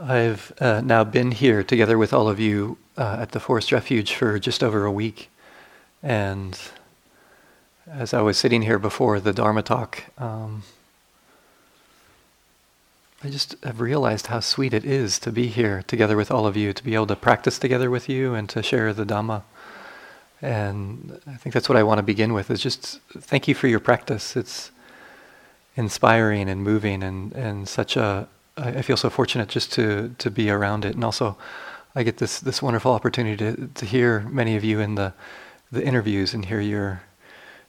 I've uh, now been here together with all of you uh, at the Forest Refuge for just over a week. And as I was sitting here before the Dharma talk, um, I just have realized how sweet it is to be here together with all of you, to be able to practice together with you and to share the Dhamma. And I think that's what I want to begin with is just thank you for your practice. It's inspiring and moving and, and such a, I, feel so fortunate just to to be around it, and also I get this this wonderful opportunity to to hear many of you in the the interviews and hear your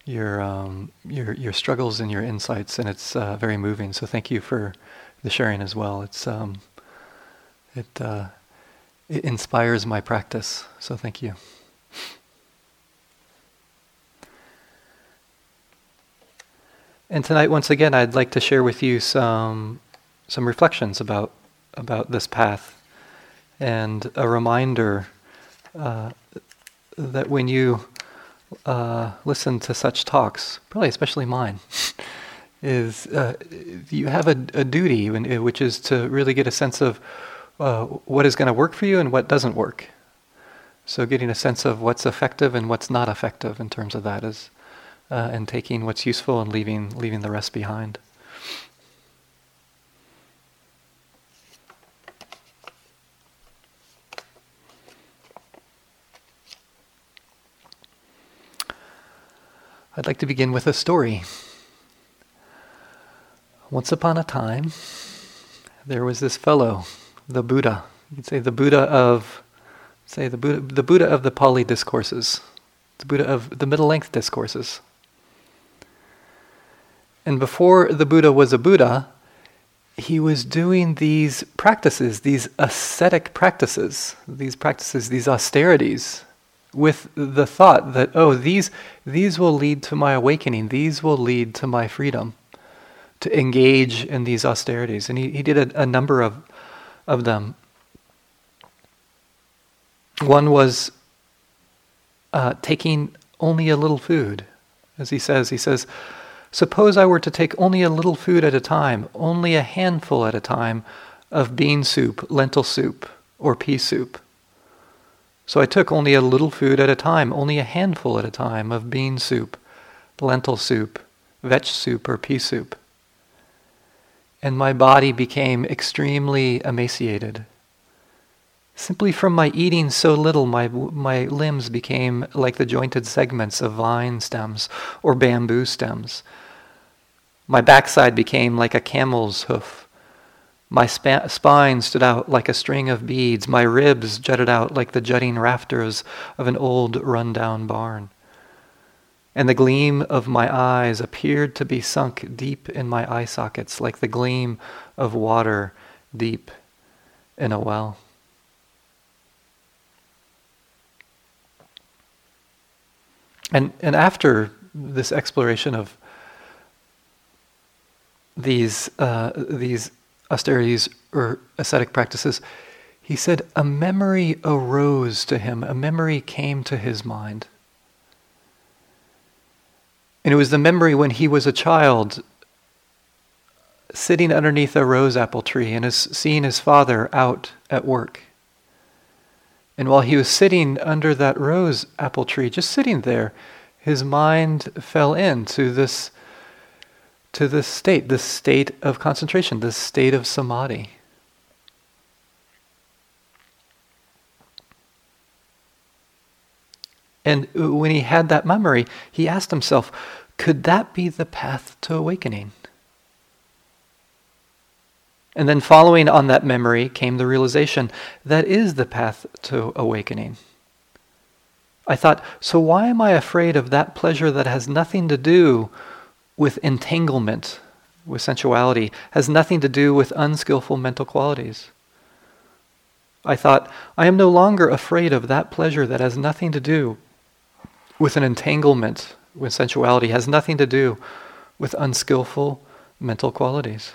your um, your your struggles and your insights, and it's uh, very moving. So thank you for the sharing as well. It's um, it uh, it inspires my practice. So thank you. And tonight, once again, I'd like to share with you some some reflections about about this path, and a reminder uh, that when you uh, listen to such talks, probably especially mine, is uh, you have a, a duty, which is to really get a sense of uh, what is going to work for you and what doesn't work. So, getting a sense of what's effective and what's not effective in terms of that is, uh, and taking what's useful and leaving leaving the rest behind. I'd like to begin with a story. Once upon a time, there was this fellow, the Buddha. You could say the Buddha of, say the Buddha, the Buddha of the Pali discourses, the Buddha of the middle length discourses. And before the Buddha was a Buddha, he was doing these practices, these ascetic practices, these practices, these austerities, with the thought that, oh, these, these will lead to my awakening, these will lead to my freedom, to engage in these austerities. And he, he did a, a number of, of them. One was uh, taking only a little food. As he says, he says, Suppose I were to take only a little food at a time, only a handful at a time of bean soup, lentil soup, or pea soup. So I took only a little food at a time, only a handful at a time of bean soup, lentil soup, vetch soup, or pea soup. And my body became extremely emaciated. Simply from my eating so little, my, my limbs became like the jointed segments of vine stems or bamboo stems. My backside became like a camel's hoof. My spa- spine stood out like a string of beads. My ribs jutted out like the jutting rafters of an old run-down barn. And the gleam of my eyes appeared to be sunk deep in my eye sockets like the gleam of water deep in a well. And, and after this exploration of these, uh, these austerities or ascetic practices, he said a memory arose to him, a memory came to his mind. And it was the memory when he was a child sitting underneath a rose apple tree and is seeing his father out at work. And while he was sitting under that rose apple tree, just sitting there, his mind fell into this to this state, this state of concentration, this state of samadhi. And when he had that memory, he asked himself, could that be the path to awakening? And then, following on that memory, came the realization that is the path to awakening. I thought, so why am I afraid of that pleasure that has nothing to do with entanglement with sensuality has nothing to do with unskillful mental qualities. I thought, I am no longer afraid of that pleasure that has nothing to do with an entanglement with sensuality, has nothing to do with unskillful mental qualities.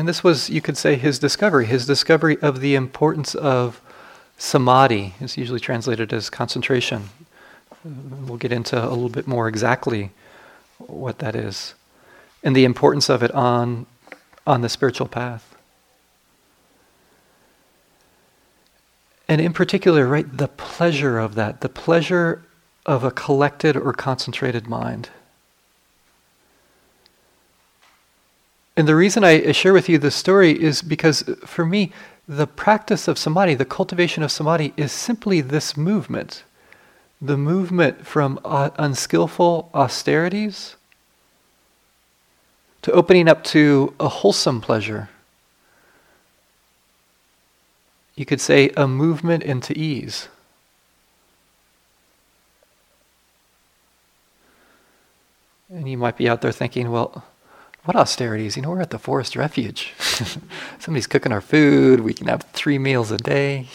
And this was, you could say, his discovery, his discovery of the importance of samadhi. It's usually translated as concentration. We'll get into a little bit more exactly what that is and the importance of it on, on the spiritual path. And in particular, right, the pleasure of that, the pleasure of a collected or concentrated mind. And the reason I share with you this story is because for me, the practice of samadhi, the cultivation of samadhi, is simply this movement the movement from uh, unskillful austerities to opening up to a wholesome pleasure. You could say a movement into ease. And you might be out there thinking, well, what austerities? You know, we're at the forest refuge. Somebody's cooking our food. We can have three meals a day.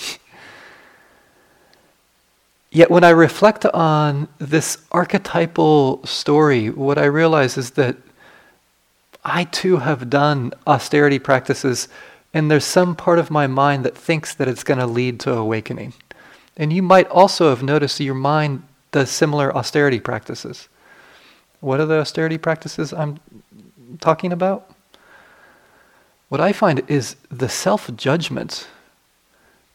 Yet when I reflect on this archetypal story, what I realize is that I too have done austerity practices, and there's some part of my mind that thinks that it's going to lead to awakening. And you might also have noticed your mind does similar austerity practices. What are the austerity practices I'm talking about? What I find is the self judgment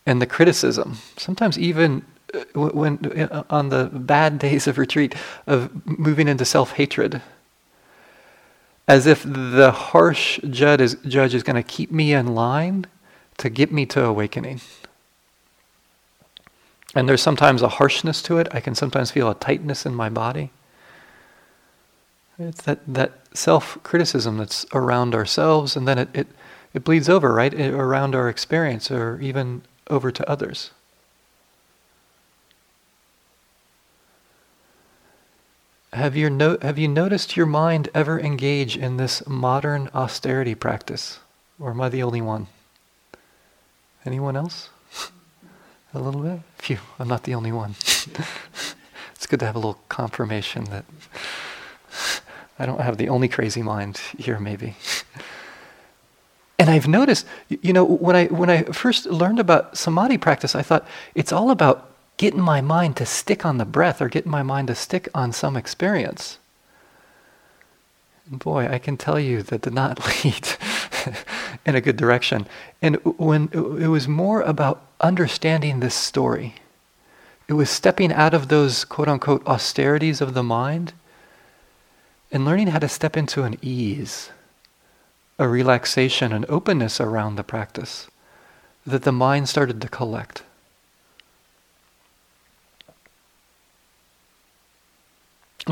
and the criticism, sometimes even uh, when uh, on the bad days of retreat, of moving into self hatred. As if the harsh judge is, judge is going to keep me in line to get me to awakening. And there's sometimes a harshness to it. I can sometimes feel a tightness in my body. It's that, that self criticism that's around ourselves, and then it, it, it bleeds over, right, it, around our experience or even over to others. Have you, no, have you noticed your mind ever engage in this modern austerity practice? Or am I the only one? Anyone else? a little bit? Phew, I'm not the only one. it's good to have a little confirmation that I don't have the only crazy mind here, maybe. And I've noticed, you know, when I when I first learned about samadhi practice, I thought it's all about getting my mind to stick on the breath or getting my mind to stick on some experience. And boy, I can tell you that did not lead in a good direction. And when it was more about understanding this story, it was stepping out of those quote unquote austerities of the mind and learning how to step into an ease, a relaxation, an openness around the practice, that the mind started to collect.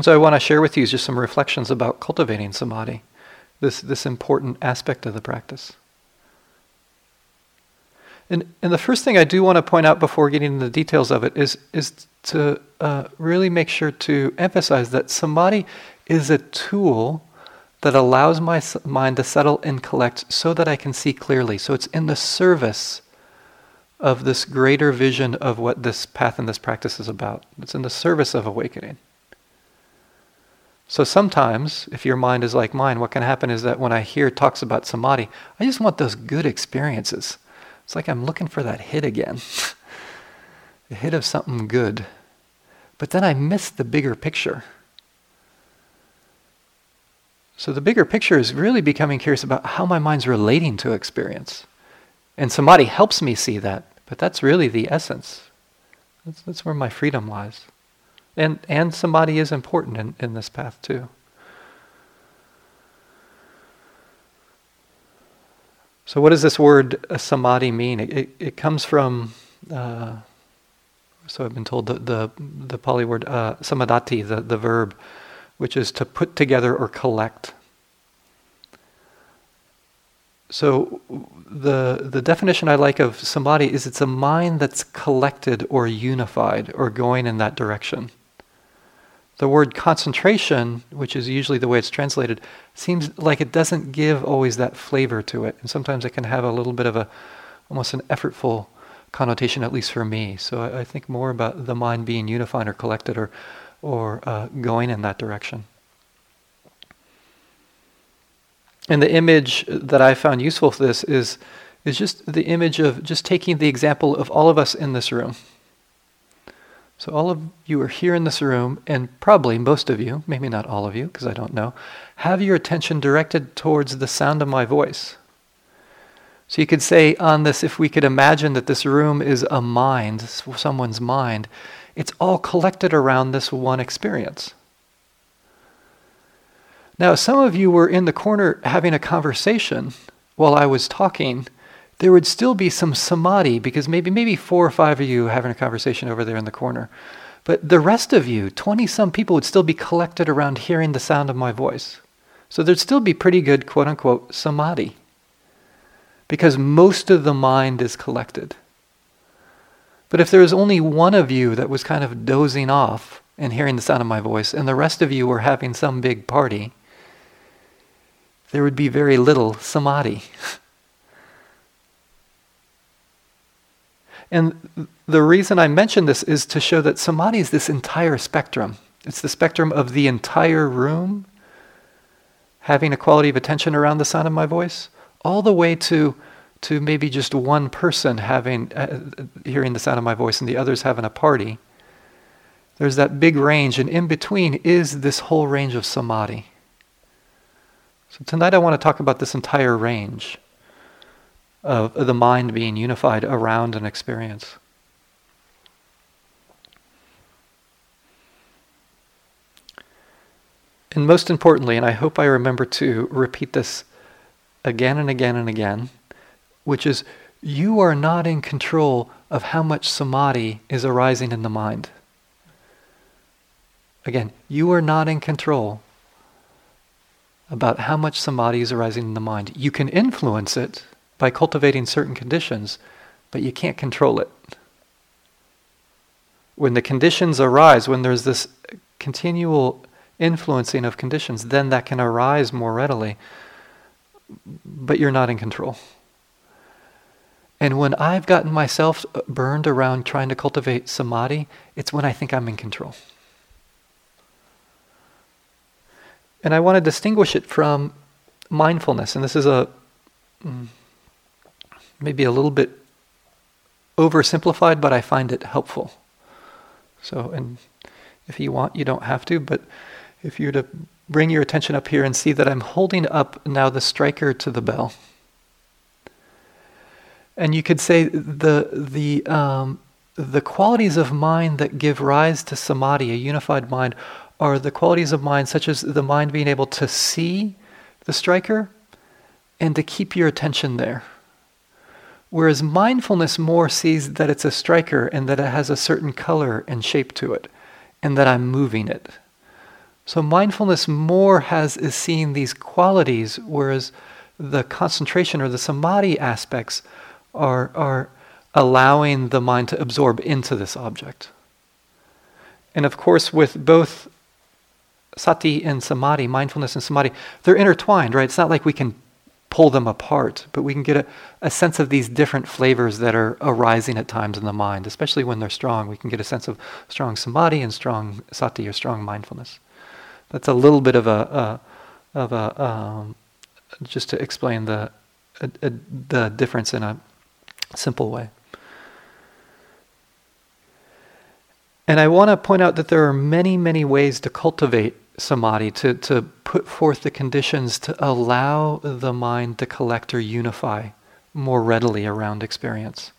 so I want to share with you just some reflections about cultivating samadhi, this, this important aspect of the practice. And, and the first thing I do want to point out before getting into the details of it is, is to uh, really make sure to emphasize that samadhi is a tool that allows my mind to settle and collect so that I can see clearly. So it's in the service of this greater vision of what this path and this practice is about. It's in the service of awakening. So sometimes, if your mind is like mine, what can happen is that when I hear talks about samadhi, I just want those good experiences. It's like I'm looking for that hit again, the hit of something good. But then I miss the bigger picture. So the bigger picture is really becoming curious about how my mind's relating to experience. And samadhi helps me see that, but that's really the essence. That's, that's where my freedom lies. And, and samadhi is important in, in this path too. So, what does this word uh, samadhi mean? It, it, it comes from, uh, so I've been told the, the, the Pali word uh, samadati, the, the verb, which is to put together or collect. So the the definition I like of samadhi is it's a mind that's collected or unified or going in that direction. The word concentration, which is usually the way it's translated, seems like it doesn't give always that flavor to it. And sometimes it can have a little bit of a almost an effortful connotation, at least for me. So I, I think more about the mind being unified or collected or or uh, going in that direction. And the image that I found useful for this is, is just the image of just taking the example of all of us in this room. So, all of you are here in this room, and probably most of you, maybe not all of you, because I don't know, have your attention directed towards the sound of my voice. So, you could say on this if we could imagine that this room is a mind, someone's mind, it's all collected around this one experience. Now, some of you were in the corner having a conversation while I was talking there would still be some samadhi because maybe maybe four or five of you having a conversation over there in the corner. But the rest of you, 20 some people would still be collected around hearing the sound of my voice. So there'd still be pretty good quote unquote samadhi. Because most of the mind is collected. But if there was only one of you that was kind of dozing off and hearing the sound of my voice, and the rest of you were having some big party, there would be very little samadhi. And the reason I mention this is to show that samadhi is this entire spectrum. It's the spectrum of the entire room having a quality of attention around the sound of my voice, all the way to to maybe just one person having uh, hearing the sound of my voice and the others having a party. There's that big range, and in between is this whole range of samadhi. So tonight I want to talk about this entire range of the mind being unified around an experience. And most importantly, and I hope I remember to repeat this again and again and again, which is you are not in control of how much samadhi is arising in the mind. Again, you are not in control about how much samadhi is arising in the mind. You can influence it by cultivating certain conditions, but you can't control it. When the conditions arise, when there's this continual influencing of conditions, then that can arise more readily, but you're not in control. And when I've gotten myself burned around trying to cultivate samadhi, it's when I think I'm in control. And I want to distinguish it from mindfulness. And this is a mm, maybe a little bit oversimplified, but I find it helpful. So, and if you want, you don't have to, but if you were to bring your attention up here and see that I'm holding up now the striker to the bell. And you could say the, the, um, the qualities of mind that give rise to samadhi, a unified mind, are the qualities of mind such as the mind being able to see the striker and to keep your attention there. Whereas mindfulness more sees that it's a striker and that it has a certain color and shape to it, and that I'm moving it. So mindfulness more has is seeing these qualities, whereas the concentration or the samadhi aspects are, are allowing the mind to absorb into this object. And of course, with both sati and samadhi, mindfulness and samadhi, they're intertwined, right? It's not like we can pull them apart, but we can get a, a sense of these different flavors that are arising at times in the mind, especially when they're strong. We can get a sense of strong samadhi and strong sati or strong mindfulness. That's a little bit of a, a of a um, just to explain the a, the difference in a simple way. And I want to point out that there are many, many ways to cultivate samadhi, to, to put forth the conditions to allow the mind to collect or unify more readily around experience.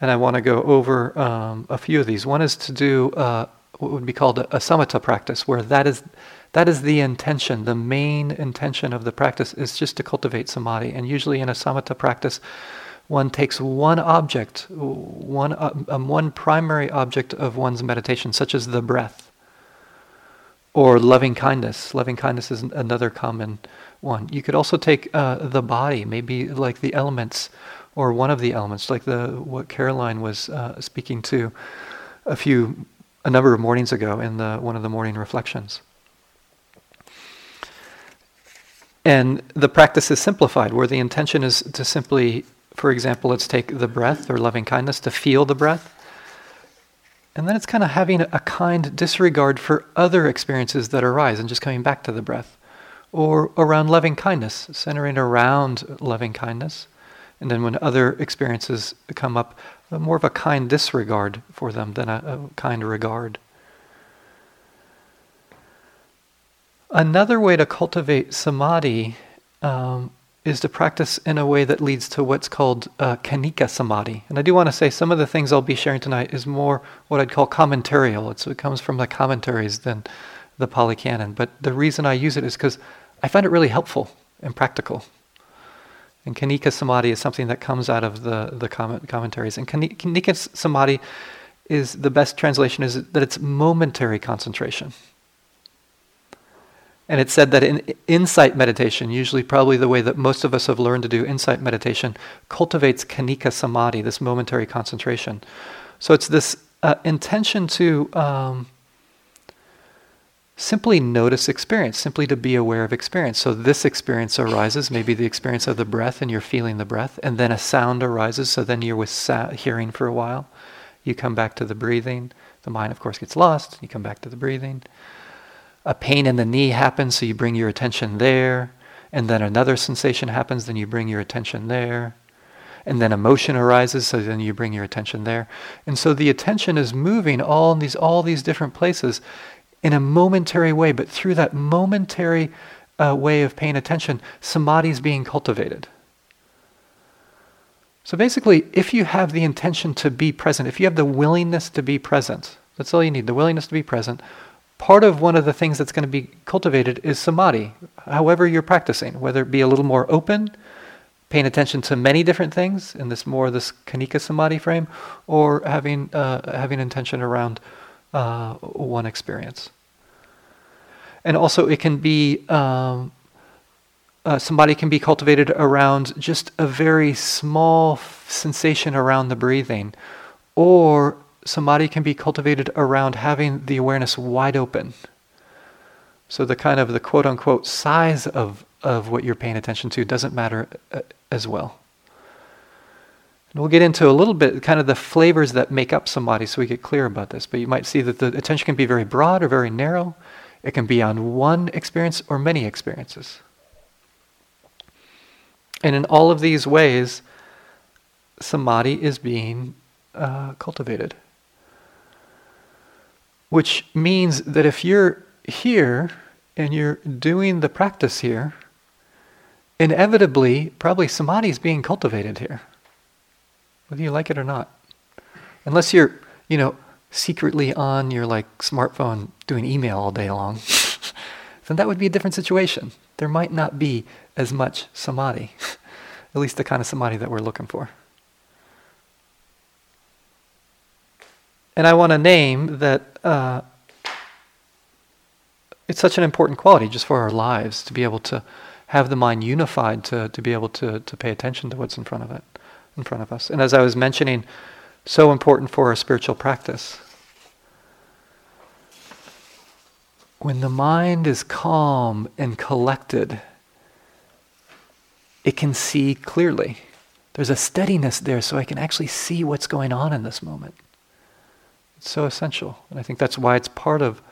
And I want to go over um, a few of these. One is to do uh, what would be called a, a samatha practice, where that is that is the intention. The main intention of the practice is just to cultivate samadhi. And usually in a samatha practice, one takes one object, one uh, um, one primary object of one's meditation, such as the breath or loving kindness. Loving kindness is another common one. You could also take uh, the body, maybe like the elements, or one of the elements, like the what Caroline was uh, speaking to a few, a number of mornings ago in the one of the morning reflections. And the practice is simplified, where the intention is to simply, for example, let's take the breath or loving kindness to feel the breath and then it's kind of having a kind disregard for other experiences that arise and just coming back to the breath. Or around loving kindness, centering around loving kindness. And then when other experiences come up, more of a kind disregard for them than a, a kind regard. Another way to cultivate samadhi um, is to practice in a way that leads to what's called uh, khanika samadhi. And I do want to say some of the things I'll be sharing tonight is more what I'd call commentarial. It's, it comes from the commentaries than the Pali Canon. But the reason I use it is because I find it really helpful and practical. And khanika samadhi is something that comes out of the, the comment, commentaries. And khanika samadhi is the best translation is that it's momentary concentration. And it said that in insight meditation, usually probably the way that most of us have learned to do insight meditation, cultivates khanika samadhi, this momentary concentration. So it's this uh, intention to um, simply notice experience, simply to be aware of experience. So this experience arises, maybe the experience of the breath, and you're feeling the breath, and then a sound arises, so then you're with sa- hearing for a while. You come back to the breathing. The mind, of course, gets lost. You come back to the breathing a pain in the knee happens, so you bring your attention there. And then another sensation happens, then you bring your attention there. And then emotion arises, so then you bring your attention there. And so the attention is moving all these all these different places in a momentary way, but through that momentary uh, way of paying attention, samadhi is being cultivated. So basically, if you have the intention to be present, if you have the willingness to be present, that's all you need, the willingness to be present, part of one of the things that's going to be cultivated is samadhi, however you're practicing, whether it be a little more open, paying attention to many different things in this more this khanika samadhi frame, or having uh, having intention around uh, one experience. And also, it can be um, uh, samadhi can be cultivated around just a very small sensation around the breathing, or samadhi can be cultivated around having the awareness wide open. So the kind of the quote unquote size of, of what you're paying attention to doesn't matter uh, as well. And we'll get into a little bit kind of the flavors that make up samadhi so we get clear about this. But you might see that the attention can be very broad or very narrow. It can be on one experience or many experiences. And in all of these ways, samadhi is being uh, cultivated. Which means that if you're here and you're doing the practice here, inevitably, probably samadhi is being cultivated here, whether you like it or not. Unless you're, you know, secretly on your like smartphone doing email all day long, then that would be a different situation. There might not be as much samadhi, at least the kind of samadhi that we're looking for. And I want to name that uh, it's such an important quality just for our lives to be able to have the mind unified to, to be able to, to pay attention to what's in front of it, in front of us. And as I was mentioning, so important for our spiritual practice. When the mind is calm and collected, it can see clearly. There's a steadiness there so I can actually see what's going on in this moment. It's so essential. And I think that's why it's part of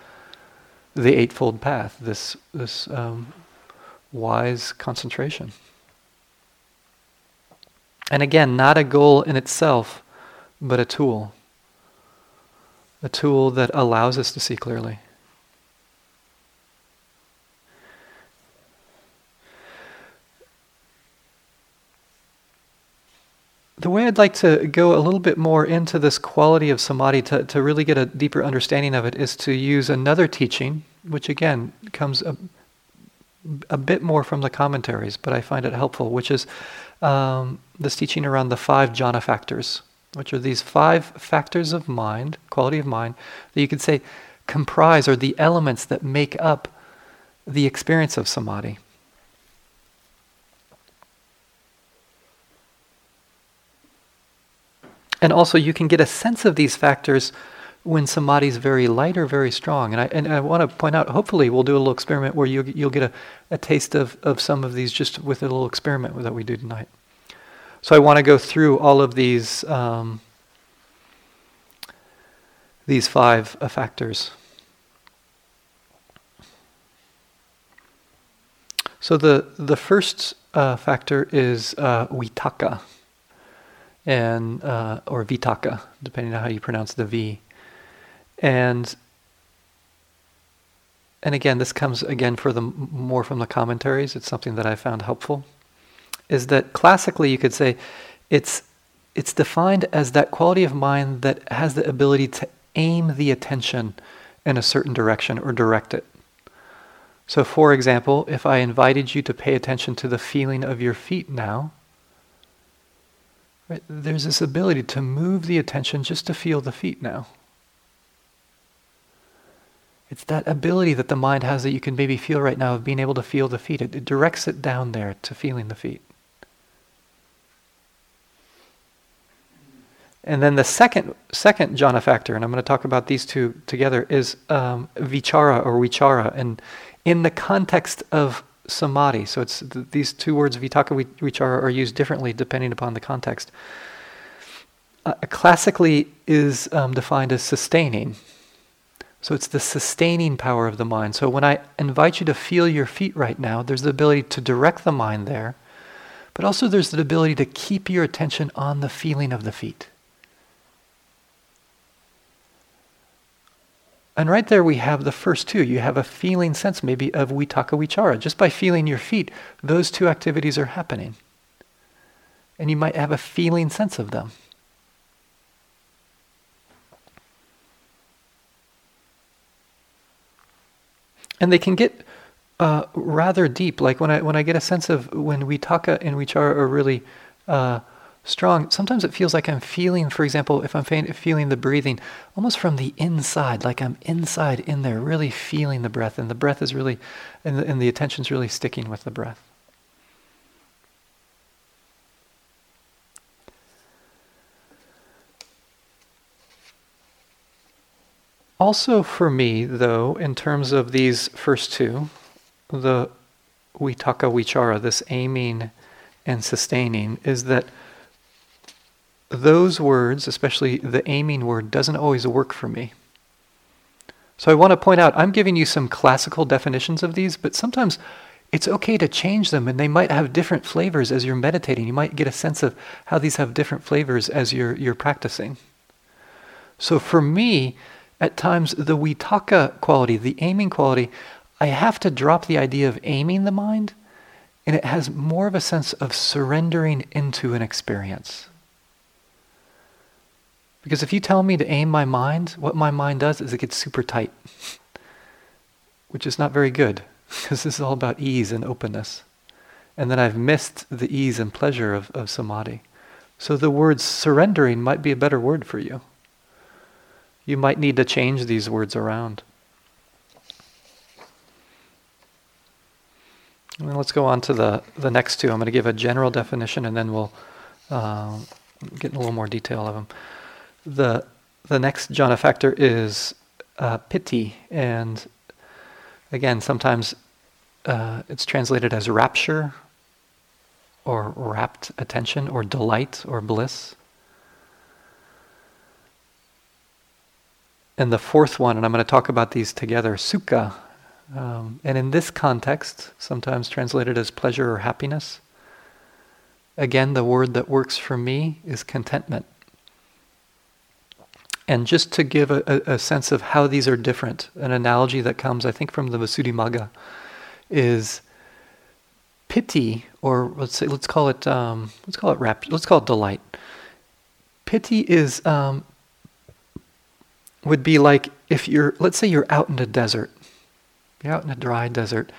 the Eightfold Path, this, this um, wise concentration. And again, not a goal in itself, but a tool. A tool that allows us to see clearly. The way I'd like to go a little bit more into this quality of samadhi to, to really get a deeper understanding of it is to use another teaching, which again comes a, a bit more from the commentaries, but I find it helpful, which is um, this teaching around the five jhana factors, which are these five factors of mind, quality of mind, that you could say comprise or the elements that make up the experience of samadhi. And also, you can get a sense of these factors when is very light or very strong. And I, and I want to point out, hopefully, we'll do a little experiment where you, you'll get a, a taste of, of some of these just with a little experiment that we do tonight. So I want to go through all of these, um, these five uh, factors. So the, the first uh, factor is uh, vitaka. And uh, or vitaka, depending on how you pronounce the V. And and again, this comes again for the more from the commentaries. It's something that I found helpful. Is that classically you could say it's it's defined as that quality of mind that has the ability to aim the attention in a certain direction or direct it. So, for example, if I invited you to pay attention to the feeling of your feet now, right, there's this ability to move the attention just to feel the feet now. It's that ability that the mind has that you can maybe feel right now of being able to feel the feet. It, it directs it down there to feeling the feet. And then the second second jhana factor, and I'm going to talk about these two together, is um, vichara or vichara. And in the context of samadhi, so it's th- these two words, vitaka, vichara, are used differently depending upon the context. Uh, classically is um, defined as sustaining. So it's the sustaining power of the mind. So when I invite you to feel your feet right now, there's the ability to direct the mind there, but also there's the ability to keep your attention on the feeling of the feet. And right there we have the first two. You have a feeling sense maybe of vitaka vichara. Just by feeling your feet, those two activities are happening. And you might have a feeling sense of them. And they can get uh, rather deep. Like when I when I get a sense of when vitaka and vichara are really uh, strong, sometimes it feels like I'm feeling, for example, if I'm feeling the breathing almost from the inside, like I'm inside in there, really feeling the breath, and the breath is really, and the, and the attention's really sticking with the breath. Also, for me, though, in terms of these first two, the vitaka vichara, this aiming and sustaining, is that those words, especially the aiming word, doesn't always work for me. So I want to point out I'm giving you some classical definitions of these, but sometimes it's okay to change them and they might have different flavors as you're meditating. You might get a sense of how these have different flavors as you're, you're practicing. So for me, at times, the vitaka quality, the aiming quality, I have to drop the idea of aiming the mind, and it has more of a sense of surrendering into an experience. Because if you tell me to aim my mind, what my mind does is it gets super tight, which is not very good, because this is all about ease and openness. And then I've missed the ease and pleasure of, of samadhi. So the word surrendering might be a better word for you. You might need to change these words around. And let's go on to the, the next two. I'm going to give a general definition and then we'll uh, get in a little more detail of them the the next jhana factor is uh, piti, and again, sometimes uh, it's translated as rapture, or rapt attention, or delight, or bliss. And the fourth one, and I'm going to talk about these together, sukha. Um, and in this context, sometimes translated as pleasure or happiness. Again, the word that works for me is contentment. And just to give a, a, sense of how these are different, an analogy that comes, I think, from the Visuddhimagga is piti, or let's say, let's call it, um, let's call it let's call it delight. Piti is um, would be like if you're, let's say, you're out in a desert, you're out in a dry desert,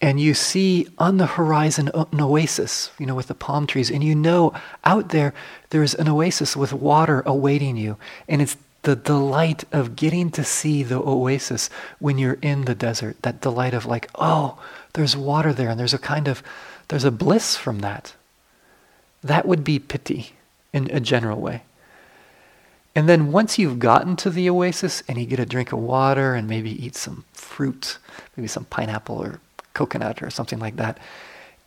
and you see on the horizon an oasis, you know, with the palm trees, and you know out there there's an oasis with water awaiting you, and it's the delight of getting to see the oasis when you're in the desert. That delight of like, oh, there's water there, and there's a kind of there's a bliss from that. That would be piti in a general way. And then once you've gotten to the oasis and you get a drink of water and maybe eat some fruit, maybe some pineapple or coconut or something like that,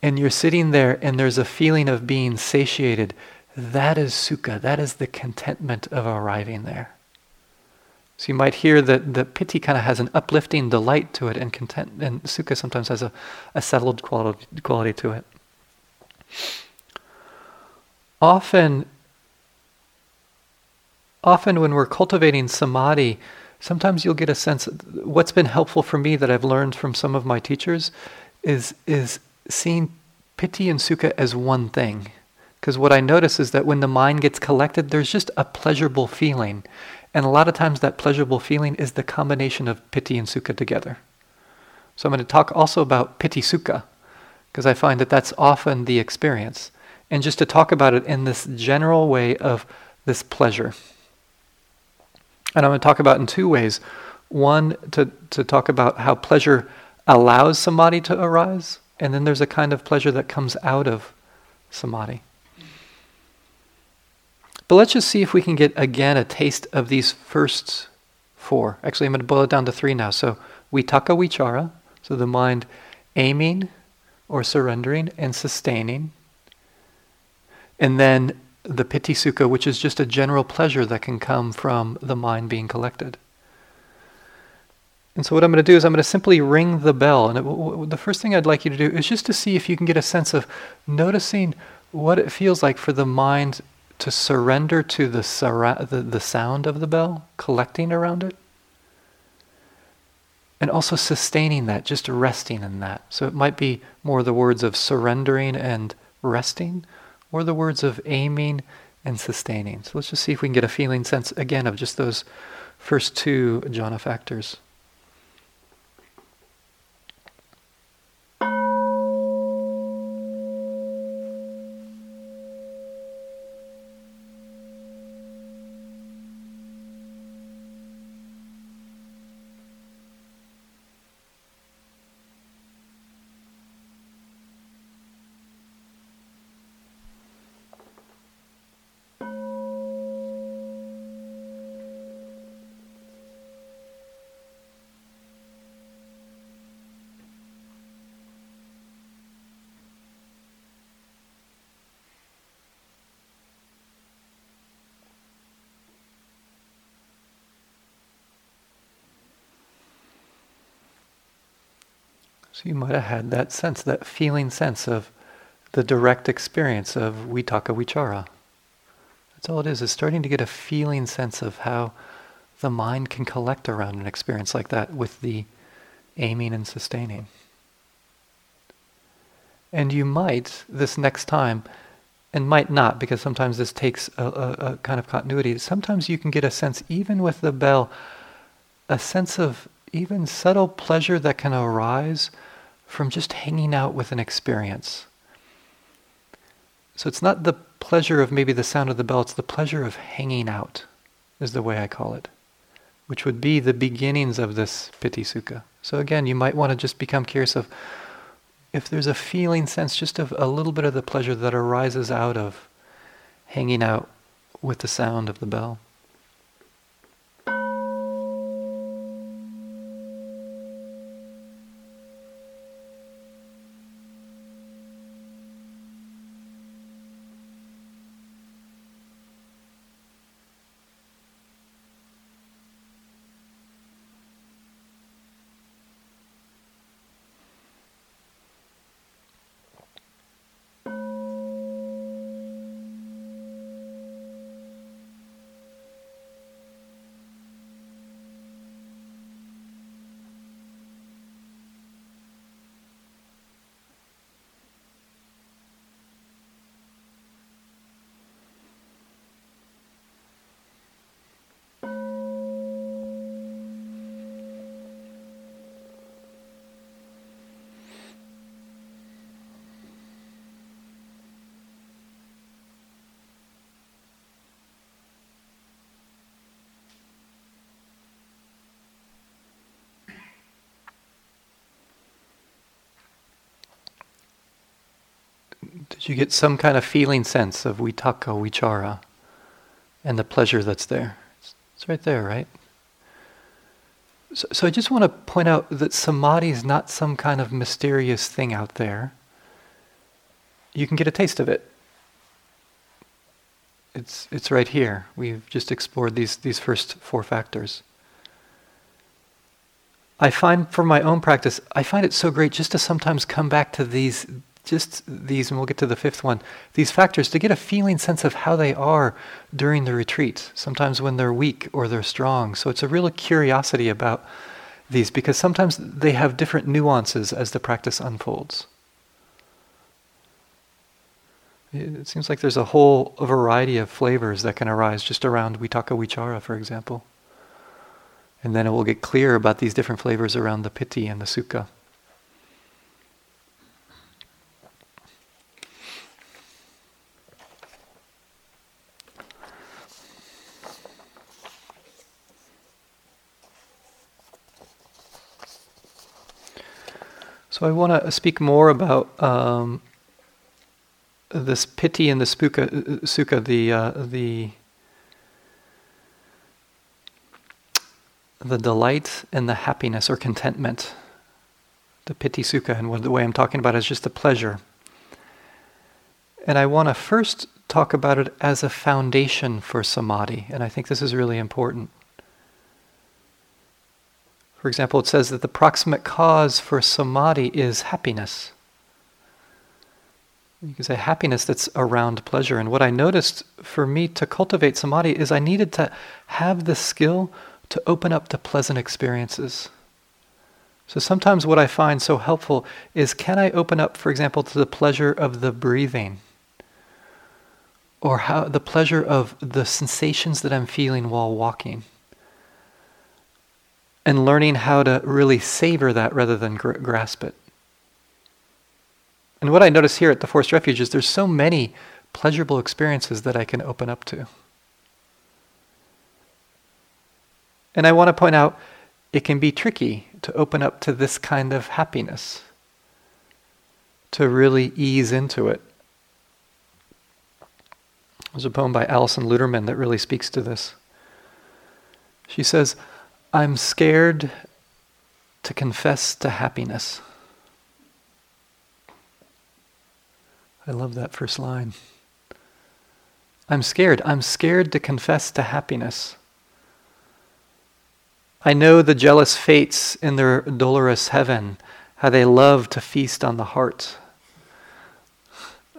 and you're sitting there and there's a feeling of being satiated, that is sukha. That is the contentment of arriving there. So you might hear that the piti kind of has an uplifting delight to it, and content, and sukha sometimes has a, a settled quality, quality to it. Often, often when we're cultivating samadhi, sometimes you'll get a sense. What's been helpful for me that I've learned from some of my teachers is is seeing piti and sukha as one thing. Because what I notice is that when the mind gets collected, there's just a pleasurable feeling. And a lot of times that pleasurable feeling is the combination of piti and sukha together. So I'm going to talk also about piti sukha, because I find that that's often the experience. And just to talk about it in this general way of this pleasure. And I'm going to talk about in two ways. One, to, to talk about how pleasure allows samadhi to arise, and then there's a kind of pleasure that comes out of samadhi. But let's just see if we can get again a taste of these first four. Actually, I'm going to boil it down to three now. So, vitaka vichara, so the mind aiming or surrendering and sustaining. And then the piti sukha, which is just a general pleasure that can come from the mind being collected. And so, what I'm going to do is I'm going to simply ring the bell. And it, w- w- the first thing I'd like you to do is just to see if you can get a sense of noticing what it feels like for the mind to surrender to the, surra- the, the sound of the bell, collecting around it. And also sustaining that, just resting in that. So it might be more the words of surrendering and resting, or the words of aiming and sustaining. So let's just see if we can get a feeling sense again of just those first two jhana factors. So you might have had that sense, that feeling sense of the direct experience of vitaka vichara. That's all it is, is starting to get a feeling sense of how the mind can collect around an experience like that with the aiming and sustaining. And you might, this next time, and might not, because sometimes this takes a, a, a, kind of continuity, sometimes you can get a sense, even with the bell, a sense of even subtle pleasure that can arise from just hanging out with an experience. So it's not the pleasure of maybe the sound of the bell, it's the pleasure of hanging out, is the way I call it, which would be the beginnings of this piti sukha. So again, you might want to just become curious of if there's a feeling sense, just of a little bit of the pleasure that arises out of hanging out with the sound of the bell. You get some kind of feeling sense of vitaka, vichara, and the pleasure that's there? It's, it's right there, right? So, so I just want to point out that samadhi is not some kind of mysterious thing out there. You can get a taste of it. It's, it's right here. We've just explored these, these first four factors. I find for my own practice, I find it so great just to sometimes come back to these just these, and we'll get to the fifth one, these factors to get a feeling sense of how they are during the retreat, sometimes when they're weak or they're strong. So it's a real curiosity about these because sometimes they have different nuances as the practice unfolds. It seems like there's a whole variety of flavors that can arise just around Vitaka Vichara, for example. And then it will get clear about these different flavors around the piti and the sukha. So I want to speak more about um, this piti and the spuka, sukha, the uh, the the delight and the happiness or contentment. The piti sukha, and what, the way I'm talking about is just the pleasure. And I want to first talk about it as a foundation for samadhi, and I think this is really important. For example, it says that the proximate cause for samadhi is happiness. You can say happiness that's around pleasure. And what I noticed for me to cultivate samadhi is I needed to have the skill to open up to pleasant experiences. So sometimes what I find so helpful is can I open up, for example, to the pleasure of the breathing? Or how the pleasure of the sensations that I'm feeling while walking? And learning how to really savor that rather than gr- grasp it. And what I notice here at the Forest Refuge is there's so many pleasurable experiences that I can open up to. And I want to point out it can be tricky to open up to this kind of happiness, to really ease into it. There's a poem by Alison Luterman that really speaks to this. She says, I'm scared to confess to happiness. I love that first line. I'm scared. I'm scared to confess to happiness. I know the jealous fates in their dolorous heaven, how they love to feast on the heart.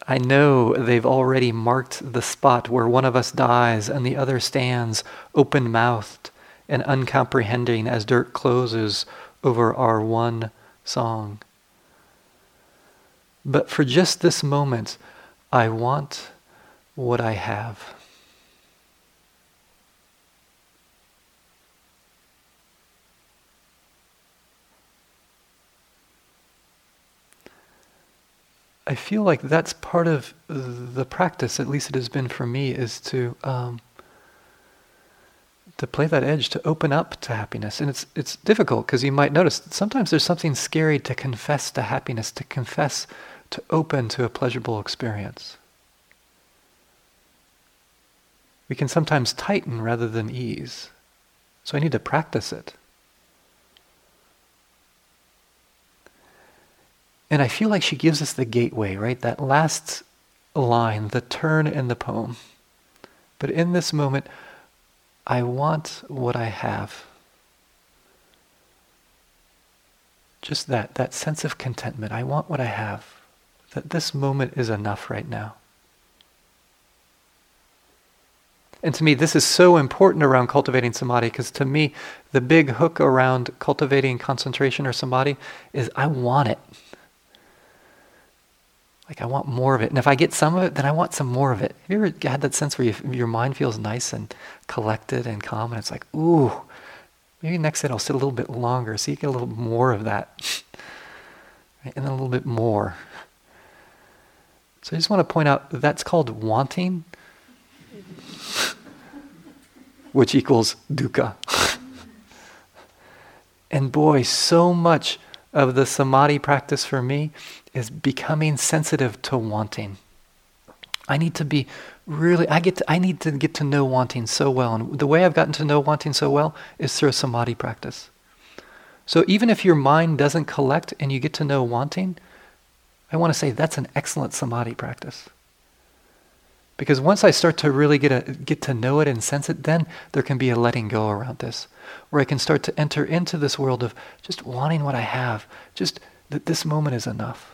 I know they've already marked the spot where one of us dies and the other stands open mouthed and uncomprehending as dirt closes over our one song. But for just this moment, I want what I have. I feel like that's part of the practice, at least it has been for me, is to um, to play that edge, to open up to happiness. And it's, it's difficult because you might notice sometimes there's something scary to confess to happiness, to confess, to open to a pleasurable experience. We can sometimes tighten rather than ease. So I need to practice it. And I feel like she gives us the gateway, right? That last line, the turn in the poem. But in this moment, I want what I have. Just that, that sense of contentment. I want what I have. That this moment is enough right now. And to me, this is so important around cultivating samadhi because to me, the big hook around cultivating concentration or samadhi is I want it. Like I want more of it. And if I get some of it, then I want some more of it. Have you ever had that sense where you, your mind feels nice and collected and calm and it's like, ooh, maybe next day I'll sit a little bit longer so you get a little more of that. and then a little bit more. So I just want to point out that's called wanting, which equals dukkha. and boy, so much of the samadhi practice for me is becoming sensitive to wanting. I need to be really I get to, I need to get to know wanting so well and the way I've gotten to know wanting so well is through samadhi practice. So even if your mind doesn't collect and you get to know wanting, I want to say that's an excellent samadhi practice. Because once I start to really get a, get to know it and sense it, then there can be a letting go around this, where I can start to enter into this world of just wanting what I have, just that this moment is enough.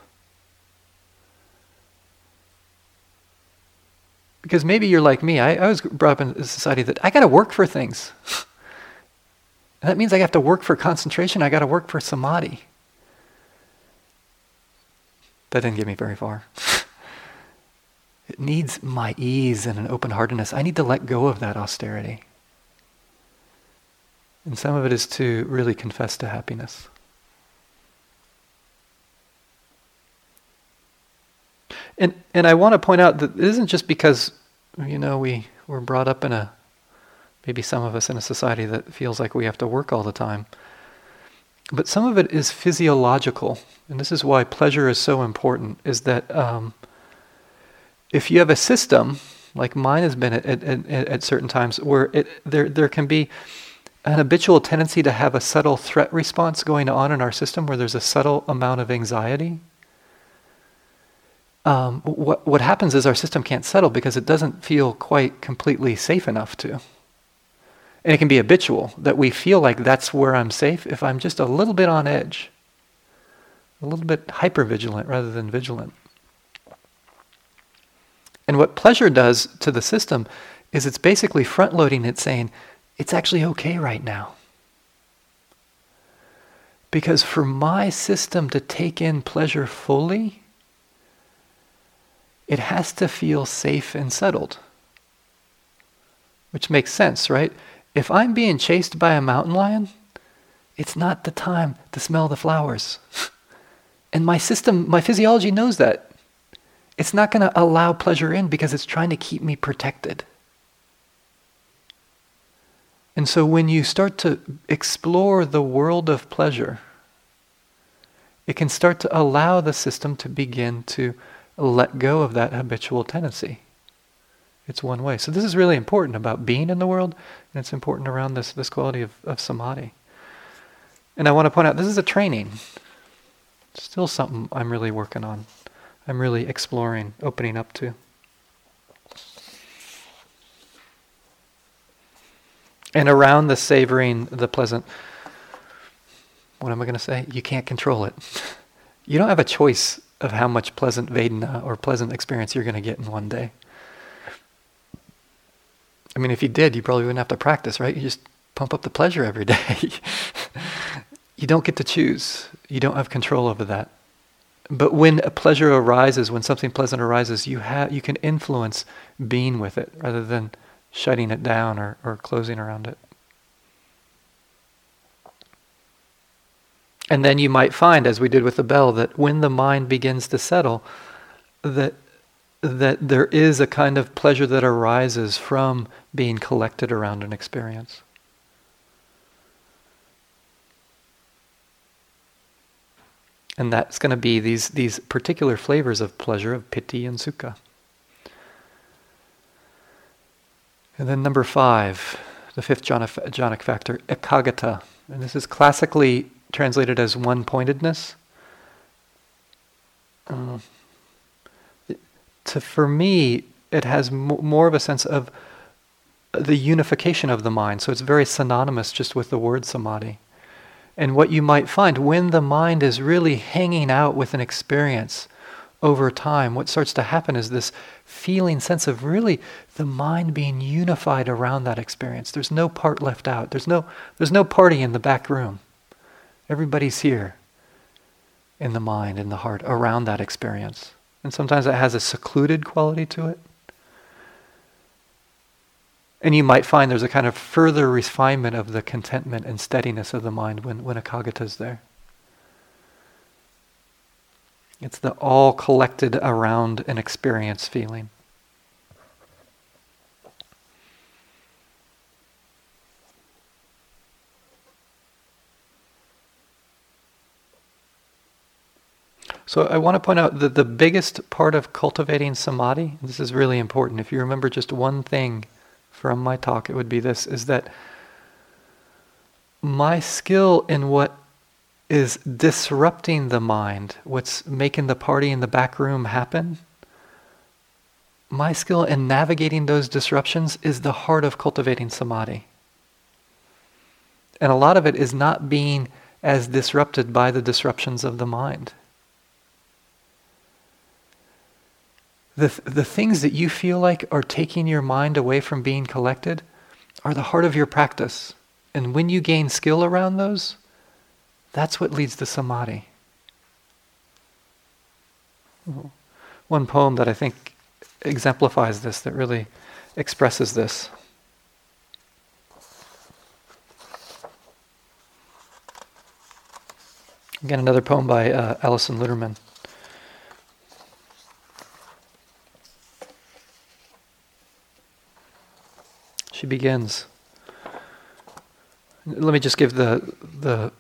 Because maybe you're like me. I, I was brought up in a society that I got to work for things. that means I have to work for concentration. I got to work for samadhi. That didn't get me very far. it needs my ease and an open heartedness. I need to let go of that austerity. And some of it is to really confess to happiness. And and I want to point out that it isn't just because you know we were brought up in a maybe some of us in a society that feels like we have to work all the time. But some of it is physiological, and this is why pleasure is so important. Is that um, if you have a system like mine has been at, at, at, at certain times where it, there there can be an habitual tendency to have a subtle threat response going on in our system where there's a subtle amount of anxiety um, what, what happens is our system can't settle because it doesn't feel quite completely safe enough to. And it can be habitual that we feel like that's where I'm safe if I'm just a little bit on edge, a little bit hyper vigilant rather than vigilant. And what pleasure does to the system is it's basically front loading it, saying, it's actually okay right now. Because for my system to take in pleasure fully, it has to feel safe and settled. Which makes sense, right? If I'm being chased by a mountain lion, it's not the time to smell the flowers. and my system, my physiology knows that. It's not going to allow pleasure in because it's trying to keep me protected. And so when you start to explore the world of pleasure, it can start to allow the system to begin to let go of that habitual tendency. It's one way. So this is really important about being in the world, and it's important around this, this quality of, of samadhi. And I want to point out this is a training. still something I'm really working on. I'm really exploring, opening up to. And around the savoring, the pleasant, what am I going to say? You can't control it. You don't have a choice of how much pleasant Vedana or pleasant experience you're going to get in one day. I mean, if you did, you probably wouldn't have to practice, right? You just pump up the pleasure every day. you don't get to choose. You don't have control over that. But when a pleasure arises, when something pleasant arises, you have you can influence being with it rather than shutting it down or, or closing around it. And then you might find, as we did with the bell, that when the mind begins to settle, that that there is a kind of pleasure that arises from being collected around an experience. And that's going to be these, these particular flavors of pleasure of piti and sukha. And then number five, the fifth jhanic factor, ekaggata. And this is classically translated as one pointedness. Uh, for me, it has m- more of a sense of the unification of the mind. So it's very synonymous just with the word samadhi. And what you might find when the mind is really hanging out with an experience over time, what starts to happen is this feeling sense of really the mind being unified around that experience. There's no part left out. There's no, there's no party in the back room. Everybody's here in the mind, in the heart, around that experience. And sometimes it has a secluded quality to it. And you might find there's a kind of further refinement of the contentment and steadiness of the mind when, when ekaggata is there. It's the all collected around an experience feeling. So I want to point out that the biggest part of cultivating samadhi, this is really important. If you remember just one thing from my talk, it would be this is that my skill in what is disrupting the mind, what's making the party in the back room happen, my skill in navigating those disruptions is the heart of cultivating samadhi. And a lot of it is not being as disrupted by the disruptions of the mind. The, the things that you feel like are taking your mind away from being collected are the heart of your practice. And when you gain skill around those, that's what leads to samadhi. One poem that I think exemplifies this, that really expresses this. Again, another poem by uh, Alison Luterman. She begins. Let me just give the the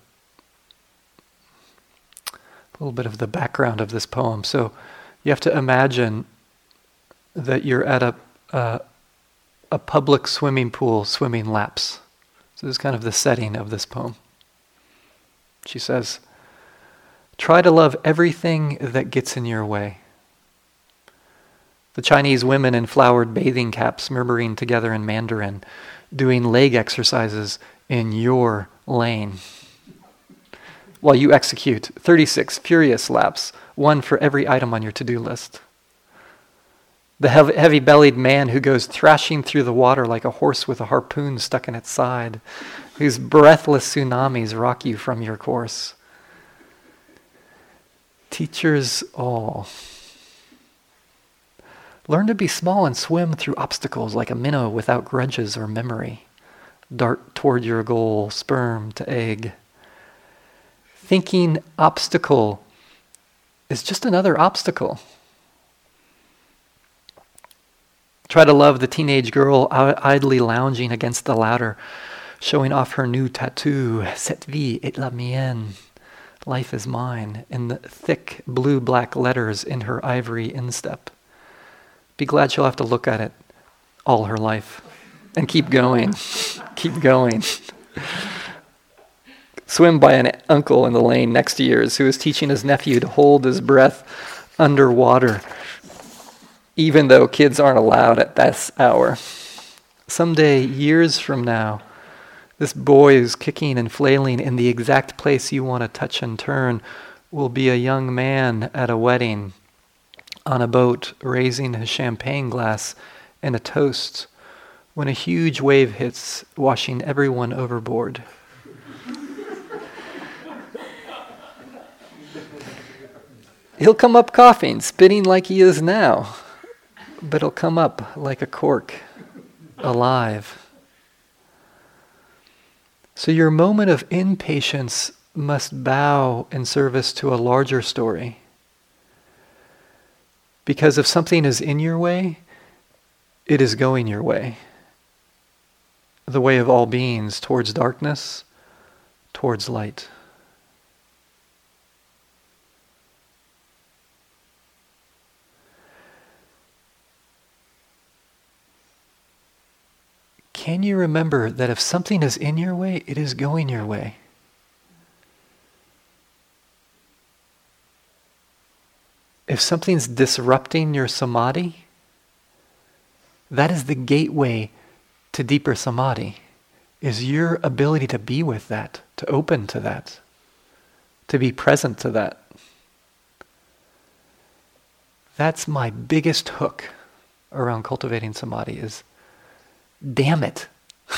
a little bit of the background of this poem. So, you have to imagine that you're at a uh, a public swimming pool swimming laps. So this is kind of the setting of this poem. She says, "Try to love everything that gets in your way." The Chinese women in flowered bathing caps murmuring together in Mandarin, doing leg exercises in your lane. While you execute 36 furious laps, one for every item on your to do list. The heavy bellied man who goes thrashing through the water like a horse with a harpoon stuck in its side, whose breathless tsunamis rock you from your course. Teachers all. Learn to be small and swim through obstacles like a minnow without grudges or memory. Dart toward your goal, sperm to egg. Thinking obstacle is just another obstacle. Try to love the teenage girl idly lounging against the ladder, showing off her new tattoo, Cette vie est la mienne. Life is mine, in the thick blue black letters in her ivory instep. Be glad she'll have to look at it all her life. And keep going. keep going. Swim by an uncle in the lane next to yours who is teaching his nephew to hold his breath underwater, even though kids aren't allowed at this hour. Someday, years from now, this boy is kicking and flailing in the exact place you want to touch and turn will be a young man at a wedding on a boat raising his champagne glass and a toast when a huge wave hits, washing everyone overboard. he'll come up coughing, spitting like he is now, but he'll come up like a cork, alive. So your moment of impatience must bow in service to a larger story. Because if something is in your way, it is going your way. The way of all beings towards darkness, towards light. Can you remember that if something is in your way, it is going your way? If something's disrupting your samadhi, that is the gateway to deeper samadhi, is your ability to be with that, to open to that, to be present to that. That's my biggest hook around cultivating samadhi is damn it.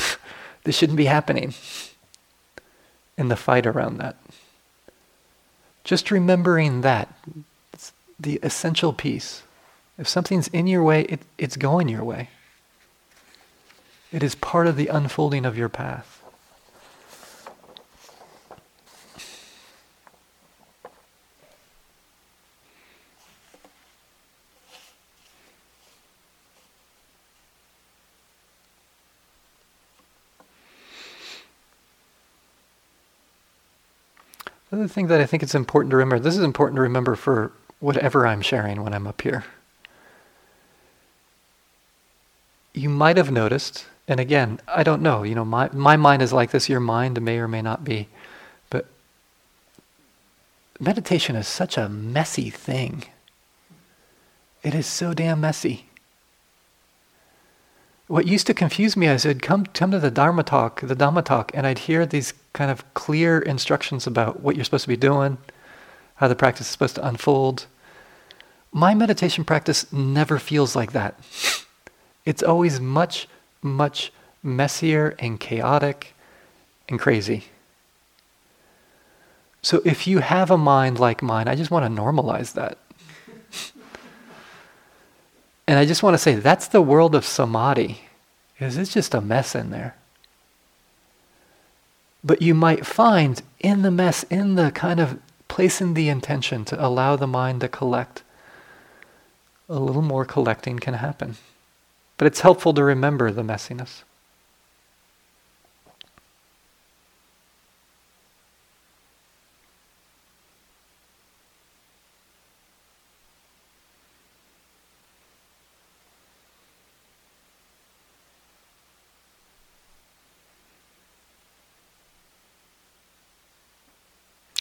this shouldn't be happening. In the fight around that. Just remembering that the essential piece. If something's in your way, it, it's going your way. It is part of the unfolding of your path. Another thing that I think it's important to remember, this is important to remember for whatever I'm sharing when I'm up here. You might have noticed, and again, I don't know, you know, my, my mind is like this, your mind may or may not be, but meditation is such a messy thing. It is so damn messy. What used to confuse me is I'd come, come to the Dharma talk, the Dhamma talk, and I'd hear these kind of clear instructions about what you're supposed to be doing, how the practice is supposed to unfold. My meditation practice never feels like that. It's always much, much messier and chaotic and crazy. So if you have a mind like mine, I just want to normalize that. and I just want to say that's the world of samadhi, because it's just a mess in there. But you might find in the mess, in the kind of placing the intention to allow the mind to collect, a little more collecting can happen. But it's helpful to remember the messiness.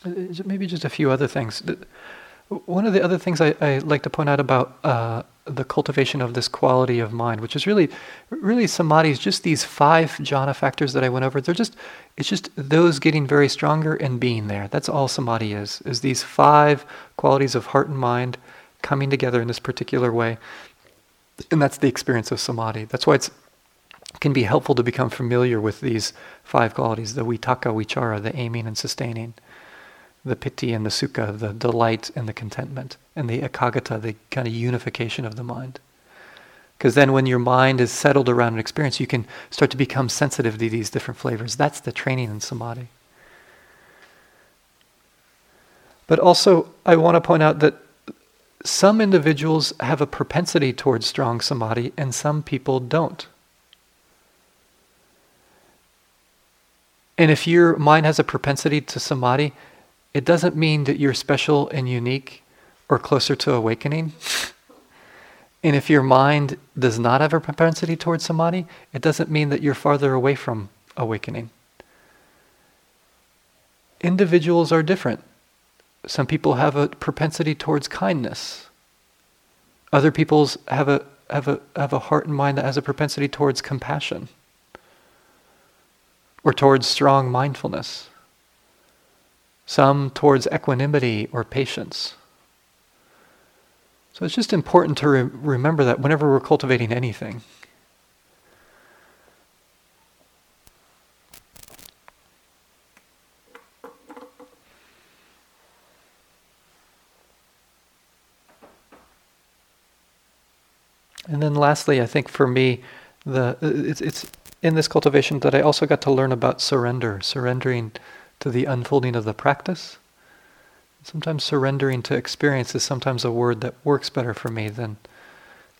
Uh, maybe just a few other things. One of the other things I, I like to point out about uh, the cultivation of this quality of mind, which is really, really samadhi, is just these five jhana factors that I went over. They're just, it's just those getting very stronger and being there. That's all samadhi is, is these five qualities of heart and mind coming together in this particular way. And that's the experience of samadhi. That's why it's can be helpful to become familiar with these five qualities, the vitakka, vichara, the aiming and sustaining the piti and the sukha, the delight and the contentment, and the ekaggata, the kind of unification of the mind. Because then, when your mind is settled around an experience, you can start to become sensitive to these different flavors. That's the training in samadhi. But also, I want to point out that some individuals have a propensity towards strong samadhi, and some people don't. And if your mind has a propensity to samadhi, it doesn't mean that you're special and unique or closer to awakening. and if your mind does not have a propensity towards samadhi, it doesn't mean that you're farther away from awakening. Individuals are different. Some people have a propensity towards kindness. Other people's have a have a have a heart and mind that has a propensity towards compassion or towards strong mindfulness some towards equanimity or patience. So it's just important to re- remember that whenever we're cultivating anything. And then lastly, I think for me, the it's, it's in this cultivation that I also got to learn about surrender, surrendering to the unfolding of the practice. Sometimes surrendering to experience is sometimes a word that works better for me than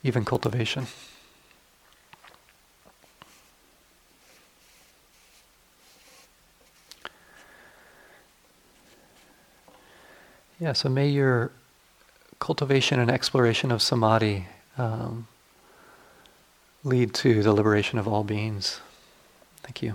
even cultivation. Yeah, so may your cultivation and exploration of samadhi um, lead to the liberation of all beings. Thank you.